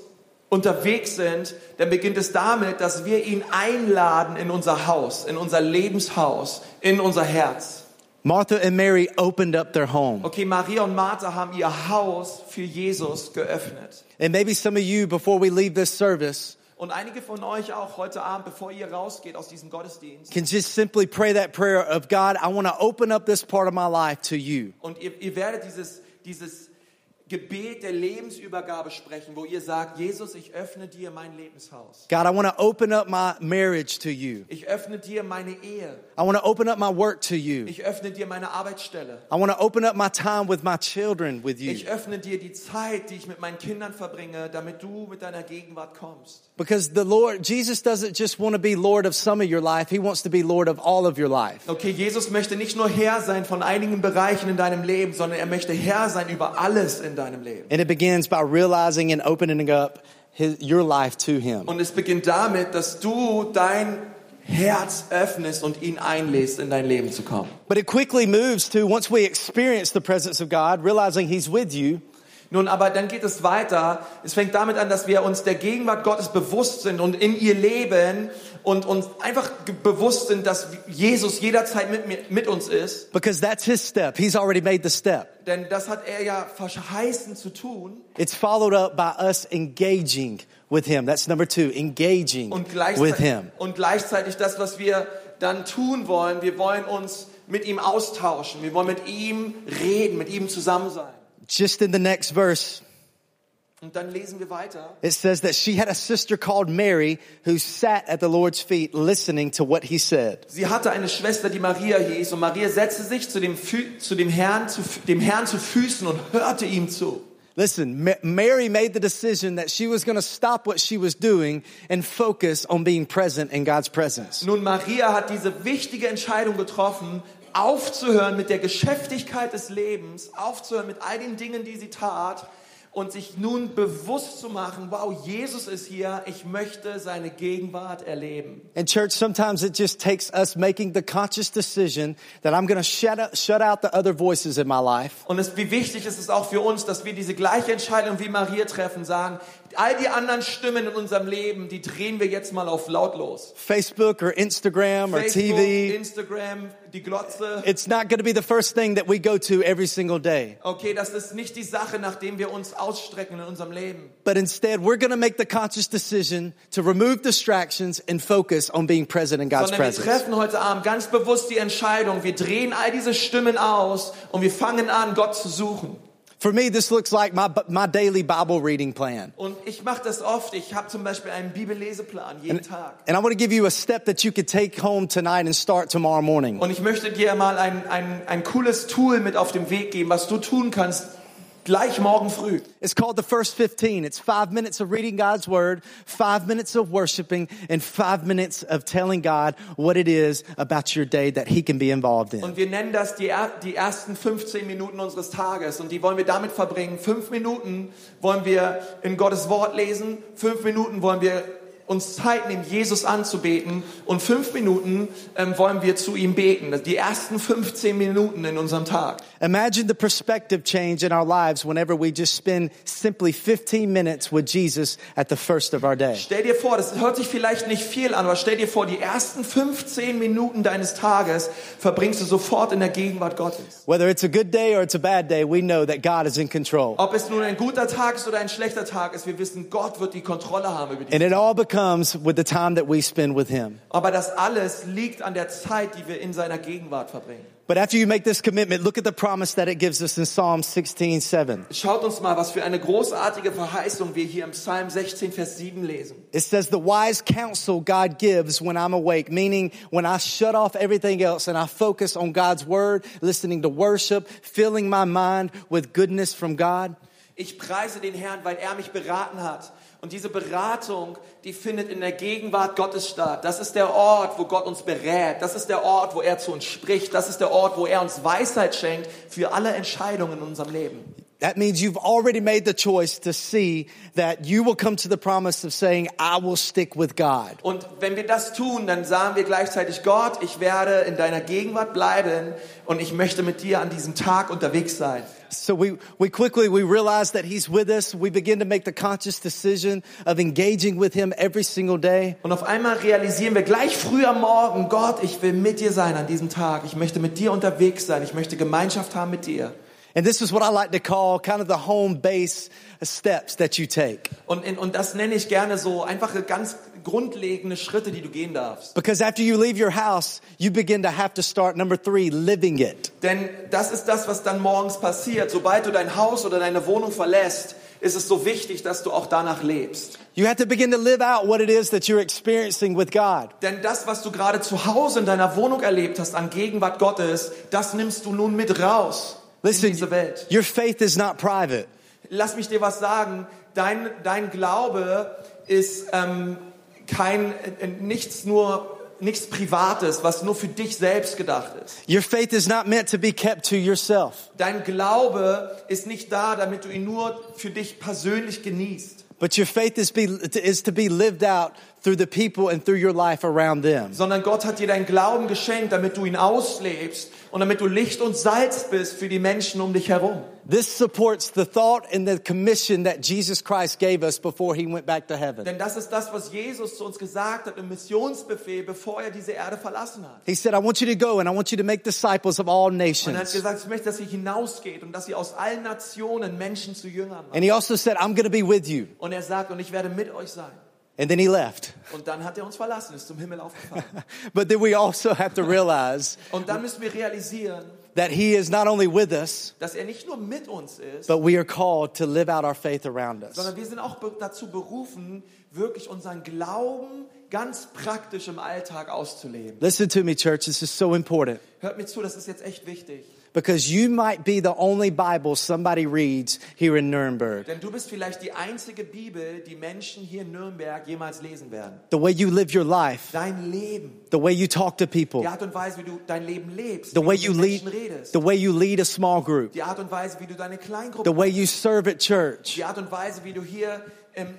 unterwegs sind, dann beginnt es damit, dass wir ihn einladen in unser Haus, in unser Lebenshaus, in unser Herz. Martha and Mary opened up their home. Okay, Maria und Martha haben ihr Haus für Jesus geöffnet. And maybe some of you, before we leave this service, Und einige von euch auch heute Abend, bevor ihr rausgeht aus diesem Gottesdienst, can just simply pray that prayer of God, I want to open up this part of my life to you. und ihr, ihr werdet dieses, dieses Gebet der Lebensübergabe sprechen, wo ihr sagt, Jesus, ich öffne dir mein Lebenshaus. God, I want to open up my marriage to you. Ich öffne dir meine Ehe. I want to open up my work to you. Ich öffne dir meine Arbeitsstelle. I want to open up my time with my children with Ich you. öffne dir die Zeit, die ich mit meinen Kindern verbringe, damit du mit deiner Gegenwart kommst. Because the Lord, Jesus doesn't just want to be Lord of some of your life, He wants to be Lord of all of your life. Okay, Jesus möchte nicht nur Herr sein von einigen Bereichen in deinem Leben, sondern er möchte Herr sein über alles in deinem Leben. And it begins by realizing and opening up his, your life to Him. Und es beginnt damit, dass du dein Herz öffnest und ihn einlädst, in dein Leben zu kommen. But it quickly moves to once we experience the presence of God, realizing He's with you, Nun, aber dann geht es weiter. Es fängt damit an, dass wir uns der Gegenwart Gottes bewusst sind und in ihr leben und uns einfach bewusst sind, dass Jesus jederzeit mit, mir- mit uns ist. because that's His step. He's already made the step. Denn das hat er ja verheißen zu tun. It's followed up by us engaging with Him. That's number two, engaging with Him. und gleichzeitig das, was wir dann tun wollen, wir wollen uns mit ihm austauschen. Wir wollen mit ihm reden, mit ihm zusammen sein. Just in the next verse, Und dann lesen wir weiter. it says that she had a sister called Mary who sat at the Lord's feet listening to what He said. Sie hatte eine Schwester, die Maria hieß, und Maria setzte sich zu dem, Fü zu dem, Herrn, zu, dem Herrn zu Füßen und hörte ihm zu. Listen, Ma- Mary made the decision that she was going to stop what she was doing and focus on being present in God's presence. Nun, Maria hat diese wichtige Entscheidung getroffen, aufzuhören mit der Geschäftigkeit des Lebens, aufzuhören mit all den Dingen, die sie tat und sich nun bewusst zu machen, wow, Jesus ist hier, ich möchte seine Gegenwart erleben. And church, sometimes it just takes us making the conscious decision that I'm going to shut out, shut out the other voices in my life. Und es, wie wichtig ist es auch für uns, dass wir diese gleiche Entscheidung wie Maria treffen, sagen, all die anderen Stimmen in unserem Leben, die drehen wir jetzt mal auf lautlos. Facebook or Instagram or Facebook, TV. Instagram, die Glotze. It's not going to be the first thing that we go to every single day. Okay, das ist nicht die Sache, nachdem wir uns ausstrecken in unserem Leben. But instead, we're going to make the conscious decision to remove distractions and focus on being present in God's Sondern wir treffen heute Abend ganz bewusst die Entscheidung, wir drehen all diese Stimmen aus und wir fangen an, Gott zu suchen. For me, this looks like my, my daily Bible reading plan. Und ich mache das oft. Ich habe zum Beispiel einen Bibelleseplan jeden Tag. And I want to give you a step that you could take home tonight and start tomorrow morning. Und ich möchte dir mal ein, ein, ein cooles Tool mit auf den Weg geben, was du tun kannst, gleich morgen früh. It's called the first 15. It's five minutes of reading God's word, five minutes of worshiping, and five minutes of telling God what it is about your day that he can be involved in. Und wir nennen das die, die ersten 15 Minuten unseres Tages. Und die wollen wir damit verbringen. Fünf Minuten wollen wir in Gottes Wort lesen. Fünf Minuten wollen wir uns Zeit nehmen, Jesus anzubeten. Und fünf Minuten ähm, wollen wir zu ihm beten. Die ersten 15 Minuten in unserem Tag. Imagine the perspective change in our lives whenever we just spend simply 15 minutes with Jesus at the first of our day. Stell dir vor, das hört sich vielleicht nicht viel an, aber stell dir vor, die ersten 15 Minuten deines Tages verbringst du sofort in der Gegenwart Gottes. Whether it's a good day or it's a bad day, we know that God is in control. Ob es nun ein guter Tag ist oder ein schlechter Tag ist, wir wissen, Gott wird die Kontrolle haben über die Becomes with the time that we spend with him. Aber das alles liegt an der Zeit, die wir in seiner Gegenwart verbringen. But after you make this commitment, look at the promise that it gives us in Psalm 16, 7. Schaut uns mal, was für eine großartige Verheißung wir hier im Psalm 16, Vers 7 lesen. It says the wise counsel God gives when I'm awake, meaning when I shut off everything else and I focus on God's word, listening to worship, filling my mind with goodness from God. Ich preise den Herrn, weil er mich beraten hat. Und diese Beratung, die findet in der Gegenwart Gottes statt. Das ist der Ort, wo Gott uns berät. Das ist der Ort, wo er zu uns spricht. Das ist der Ort, wo er uns Weisheit schenkt für alle Entscheidungen in unserem Leben. That means you've already made the choice to see that you will come to the promise of saying, I will stick with God. Und wenn wir das tun, dann sagen wir gleichzeitig, Gott, ich werde in deiner Gegenwart bleiben und ich möchte mit dir an diesem Tag unterwegs sein. So we, we quickly, we realize that He's with us. We begin to make the conscious decision of engaging with Him every single day. Und auf einmal realisieren wir gleich früh am Morgen, Gott, ich will mit dir sein an diesem Tag. Ich möchte mit dir unterwegs sein. Ich möchte Gemeinschaft haben mit dir. And this is what I like to call kind of the home base steps that you take. Und, und das nenne ich gerne so einfache, ganz grundlegende Schritte, die du gehen darfst. Because after you leave your house, you begin to have to start number three, living it. Denn das ist das, was dann morgens passiert. Sobald du dein Haus oder deine Wohnung verlässt, ist es so wichtig, dass du auch danach lebst. You have to begin to live out what it is that you're experiencing with God. Denn das, was du gerade zu Hause in deiner Wohnung erlebt hast an Gegenwart Gottes, das nimmst du nun mit raus in Listen, diese Welt. your faith is not private. Lass mich dir was sagen. Dein, dein Glaube ist ähm, kein äh, nichts nur nichts Privates, was nur für dich selbst gedacht ist. Your faith is not meant to be kept to yourself, Dein Glaube ist nicht da, damit du ihn nur für dich persönlich genießt, but your faith is, be, is to be lived out through the people and through your life around them. sondern Gott hat dir deinen Glauben geschenkt, damit du ihn auslebst und damit du Licht und Salz bist für die Menschen um dich herum. This supports the thought and the commission that Jesus Christ gave us before he went back to heaven. Denn das ist das, was Jesus zu uns gesagt hat im Missionsbefehl, bevor er diese Erde verlassen hat. He said, I want you to go and I want you to make disciples of all Und er hat nations. gesagt, ich möchte, dass ihr hinausgeht und dass ihr aus allen Nationen Menschen zu Jüngern macht. And he also said, I'm going to be with you. Und er sagt, und ich werde mit euch sein. And then he left. Und dann hat er uns verlassen, ist zum Himmel aufgefahren. But then we also have to realize Und dann müssen wir realisieren, that he is not only with us, dass er nicht nur mit uns ist, but we are called to live out our faith around us. sondern wir sind auch dazu berufen, wirklich unseren Glauben ganz praktisch im Alltag auszuleben. Listen to me, church. This is so important Hört mir zu, das ist jetzt echt wichtig. Because you might be the only Bible somebody reads here in Nuremberg. Denn du bist vielleicht die einzige Bibel, die Menschen hier in Nürnberg jemals lesen werden. The way you live your life, Dein Leben, the way you talk to people, die Art und Weise, wie du dein Leben lebst, the way you lead, redest, the way you lead a small group, die Art und Weise, wie du deine Kleingruppe the way you serve at church, Die Art und Weise, wie du hier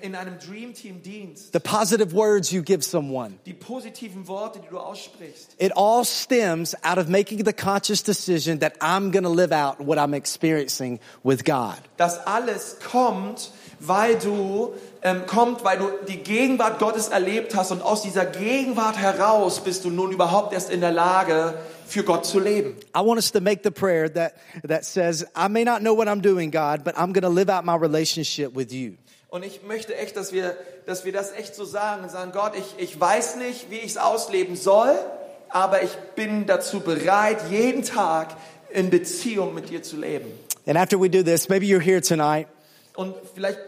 in einem Dream Team dienst, the positive words you give someone. die positiven Worte, die du aussprichst, It all stems out of making the conscious decision that I'm going to live out what I'm experiencing with God. das alles kommt, weil du ähm, kommt, weil du die Gegenwart Gottes erlebt hast und aus dieser Gegenwart heraus bist du nun überhaupt erst in der Lage, für Gott zu leben. I want us to make the prayer that, that says, I may not know what I'm doing, God, but I'm going to live out my relationship with you. Und ich möchte echt, dass wir, dass wir das echt so sagen und sagen, Gott, ich, ich weiß nicht, wie ich es ausleben soll, aber ich bin dazu bereit, jeden Tag in Beziehung mit dir zu leben. And after we do this, maybe you're here tonight Und vielleicht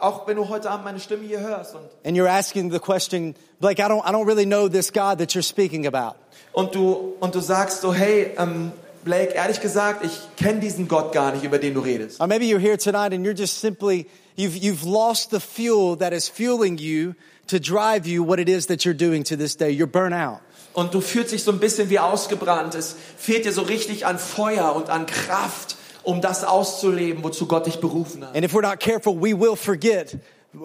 auch wenn du heute Abend meine Stimme hier hörst und, and you're asking the question, Blake, I don't, I don't really know this God that you're speaking about. und, du, und du sagst so, hey, ähm, Blake, ehrlich gesagt, ich kenne diesen Gott gar nicht, über den du redest. Or maybe you're here tonight and you're just simply, you've, you've lost the fuel that is fueling you to drive you what it is that you're doing to this day. You're burnt out. Und du fühlst dich so ein bisschen wie ausgebrannt. Es fehlt dir so richtig an Feuer und an Kraft, um das auszuleben, wozu Gott dich berufen hat. And if we're not careful, we will forget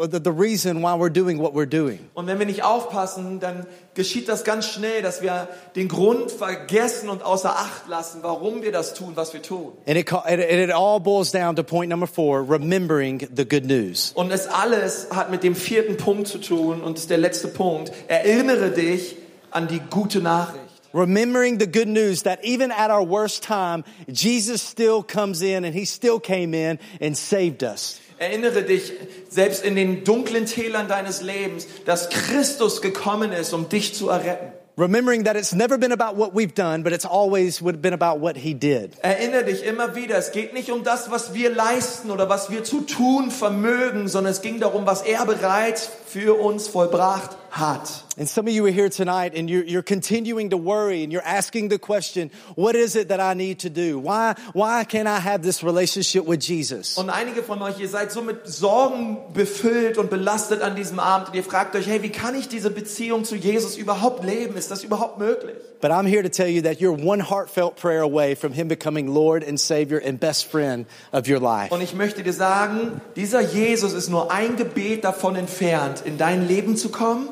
the, the reason why we're doing what we're doing. Und wenn wir nicht aufpassen, dann geschieht das ganz schnell, dass wir den Grund vergessen und außer Acht lassen, warum wir das tun, was wir tun. And it, ca- and it, and it all boils down to point number four, remembering the good news. Und es alles hat mit dem vierten Punkt zu tun und ist der letzte Punkt. Erinnere dich an die gute Nachricht. Remembering the good news that even at our worst time, Jesus still comes in and he still came in and saved us. Erinnere dich, selbst in den dunklen Tälern deines Lebens, dass Christus gekommen ist, um dich zu erretten. Remembering that it's never been about what we've done, but it's always been about what he did. Erinnere dich immer wieder, es geht nicht um das, was wir leisten oder was wir zu tun vermögen, sondern es ging darum, was er bereits für uns vollbracht hat. And some of you are here tonight and you're, you're continuing to worry and you're asking the question, what is it that I need to do? Why, why can't I have this relationship with Jesus? Und einige von euch, ihr seid so mit Sorgen befüllt und belastet an diesem Abend und ihr fragt euch, hey, wie kann ich diese Beziehung zu Jesus überhaupt leben? Ist das überhaupt möglich? But I'm here to tell you that you're one heartfelt prayer away from Him becoming Lord and Savior and best friend of your life. Und ich möchte dir sagen, dieser Jesus ist nur ein Gebet davon entfernt, in dein Leben zu kommen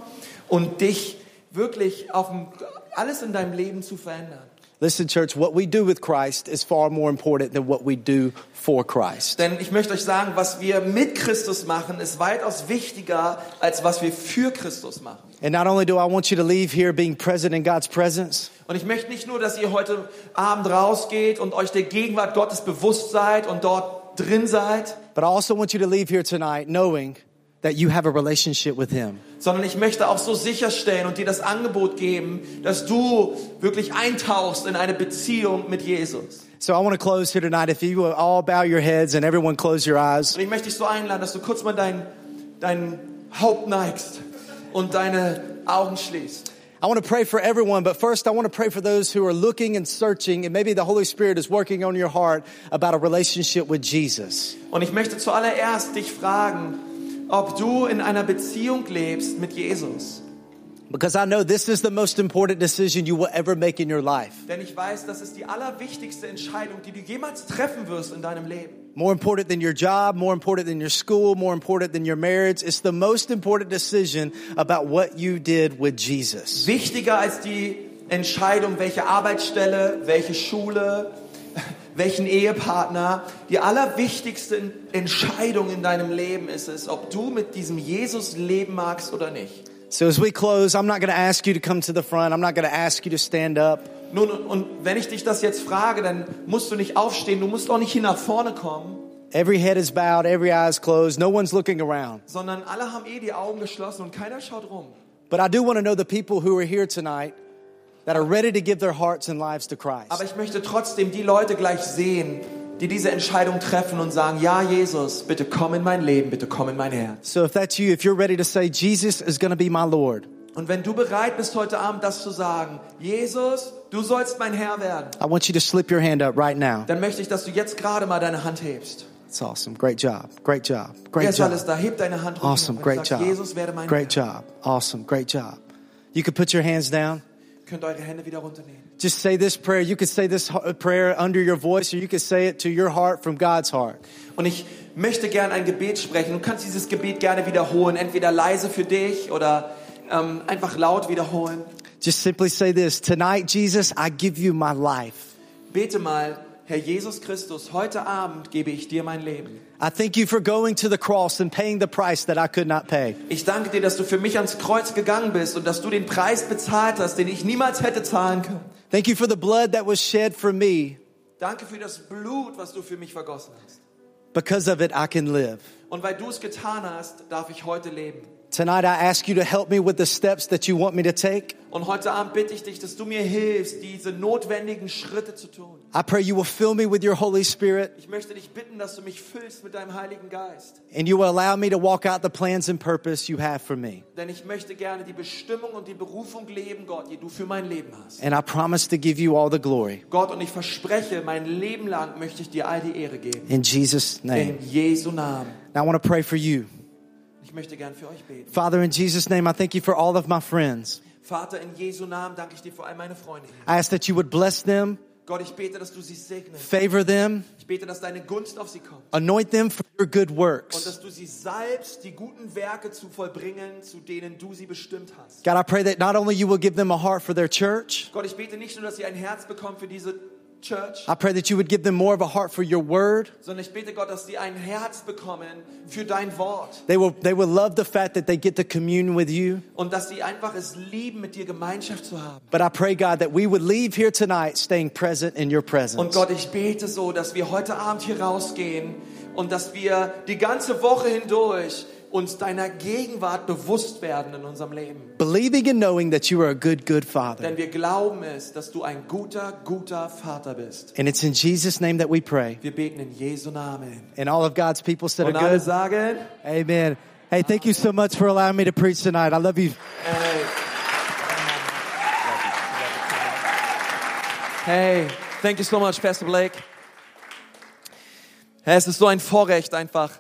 und dich wirklich auf alles in deinem Leben zu verändern. Listen, church, what we do with Christ is far more important than what we do for Christ. Denn ich möchte euch sagen, was wir mit Christus machen, ist weitaus wichtiger, als was wir für Christus machen. And not only do I want you to leave here being present in God's presence, Und ich möchte nicht nur, dass ihr heute Abend rausgeht und euch der Gegenwart Gottes bewusst seid und dort drin seid, but I also want you to leave here tonight knowing that you have a relationship with Him. sondern ich möchte auch so sicherstellen und dir das Angebot geben, dass du wirklich eintauchst in eine Beziehung mit Jesus. So I want to close here tonight. If you will all bow your heads and everyone close your eyes. Und ich möchte dich so einladen, dass du kurz mal dein, dein Haupt neigst und deine Augen schließt. I want to pray for everyone, but first I want to pray for those who are looking and searching, and maybe the Holy Spirit is working on your heart about a relationship with Jesus. Und ich möchte zuallererst dich fragen, ob du in einer Beziehung lebst mit Jesus. Because I know this is the most important decision you will ever make in your life. Denn ich weiß, das ist die allerwichtigste Entscheidung, die du jemals treffen wirst in deinem Leben. More important than your job, more important than your school, more important than your marriage. It's the most important decision about what you did with Jesus. Wichtiger als die Entscheidung, welche Arbeitsstelle, welche Schule, welchen Ehepartner. Die allerwichtigste Entscheidung in deinem Leben ist es, ob du mit diesem Jesus leben magst oder nicht. So as we close, I'm not going to ask you to come to the front. I'm not going to ask you to stand up. Nun, und, wenn ich dich das jetzt frage, dann musst du nicht aufstehen, du musst auch nicht hier nach vorne kommen, Every head is bowed, every eye is closed. No one's looking around. sondern alle haben eh die Augen geschlossen und keiner schaut rum. But I do want to know the people who are here tonight that are ready to give their hearts and lives to Christ. Aber ich möchte trotzdem die Leute gleich sehen, die diese Entscheidung treffen und sagen, ja Jesus, bitte komm in mein Leben, bitte komm in mein Herz. So if that's you, if you're ready to say, Jesus is going to be my Lord, Und wenn du bereit bist, heute Abend das zu sagen, Jesus, du sollst mein Herr werden, I want you to slip your hand up right now. dann möchte ich, dass du jetzt gerade mal deine Hand hebst. That's awesome. Great job. Great job. Wer Great alles job. da? Heb deine Hand Awesome. Great sag, job. Jesus, werde mein Great Herr. job. Awesome. Great job. You can put your hands down. Könnt eure Hände wieder runternehmen. Just say this prayer. You can say this h- prayer under your voice, or you can say it to your heart from God's heart. Und ich möchte gern ein Gebet sprechen. Du kannst dieses Gebet gerne wiederholen, entweder leise für dich oder ähm, einfach laut wiederholen. Just simply say this Tonight, Jesus, I give you my life. Bete mal, Herr Jesus Christus, heute Abend gebe ich dir mein Leben. I thank you for going to the cross and paying the price that I could not pay. Ich danke dir, dass du für mich ans Kreuz gegangen bist und dass du den Preis bezahlt hast, den ich niemals hätte zahlen können. Thank you for the blood that was shed for me. Danke für das Blut, was du für mich vergossen hast. Because of it, I can live. Und weil du es getan hast, darf ich heute leben. Tonight, I ask you to help me with the steps that you want me to take. Und heute Abend bitte ich dich, dass du mir hilfst, diese notwendigen Schritte zu tun. I pray you will fill me with your Holy Spirit Ich möchte dich bitten, dass du mich füllst mit deinem Heiligen Geist. and you will allow me to walk out the plans and purpose you have for me. Denn ich möchte gerne die Bestimmung und die Berufung leben, Gott, die du für mein Leben hast. And I promise to give you all the glory. Gott, und ich verspreche, mein Leben lang möchte ich dir all die Ehre geben. In Jesus' name. In Jesu Namen. Now, I want to pray for you. Ich möchte gern für euch beten. Father, in Jesus' name, I thank you for all of my friends. Vater, in Jesu Namen danke ich dir vor allem meine Freunde. I ask that you would bless them, Gott, ich bete, dass du sie segnest. favor them, Ich bete, dass deine Gunst auf sie kommt. anoint them for your good Und works. dass du sie salbst, die guten Werke zu vollbringen, zu denen du sie bestimmt hast. God, I pray that not only you will give them a heart for their church, Gott, ich bete nicht nur, dass sie ein Herz bekommen für diese Church, I pray that you would give them more of a heart for your word. sondern ich bete Gott, dass sie ein Herz bekommen für dein Wort. They will, they will love the fact that they get to commune with you. Und dass sie einfach es lieben, mit dir Gemeinschaft zu haben. But I pray, God, that we would leave here tonight staying present in your Und presence. Gott, ich bete so, dass wir heute Abend hier rausgehen und dass wir die ganze Woche hindurch uns deiner Gegenwart bewusst werden in unserem Leben. Believing and knowing that you are a good, good Father. Denn wir glauben es, dass du ein guter, guter Vater bist. And it's in Jesus' name that we pray. Wir beten in Jesu Namen. And all of God's people said Und alle good. sagen, Amen. Hey, thank you so much for allowing me to preach tonight. I love you. Hey, thank you so much, Pastor Blake. Hey, es ist so ein Vorrecht einfach.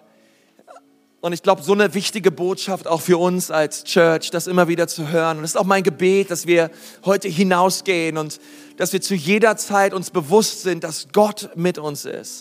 Und ich glaube, so eine wichtige Botschaft auch für uns als Church, das immer wieder zu hören. Und es ist auch mein Gebet, dass wir heute hinausgehen und dass wir zu jeder Zeit uns bewusst sind, dass Gott mit uns ist.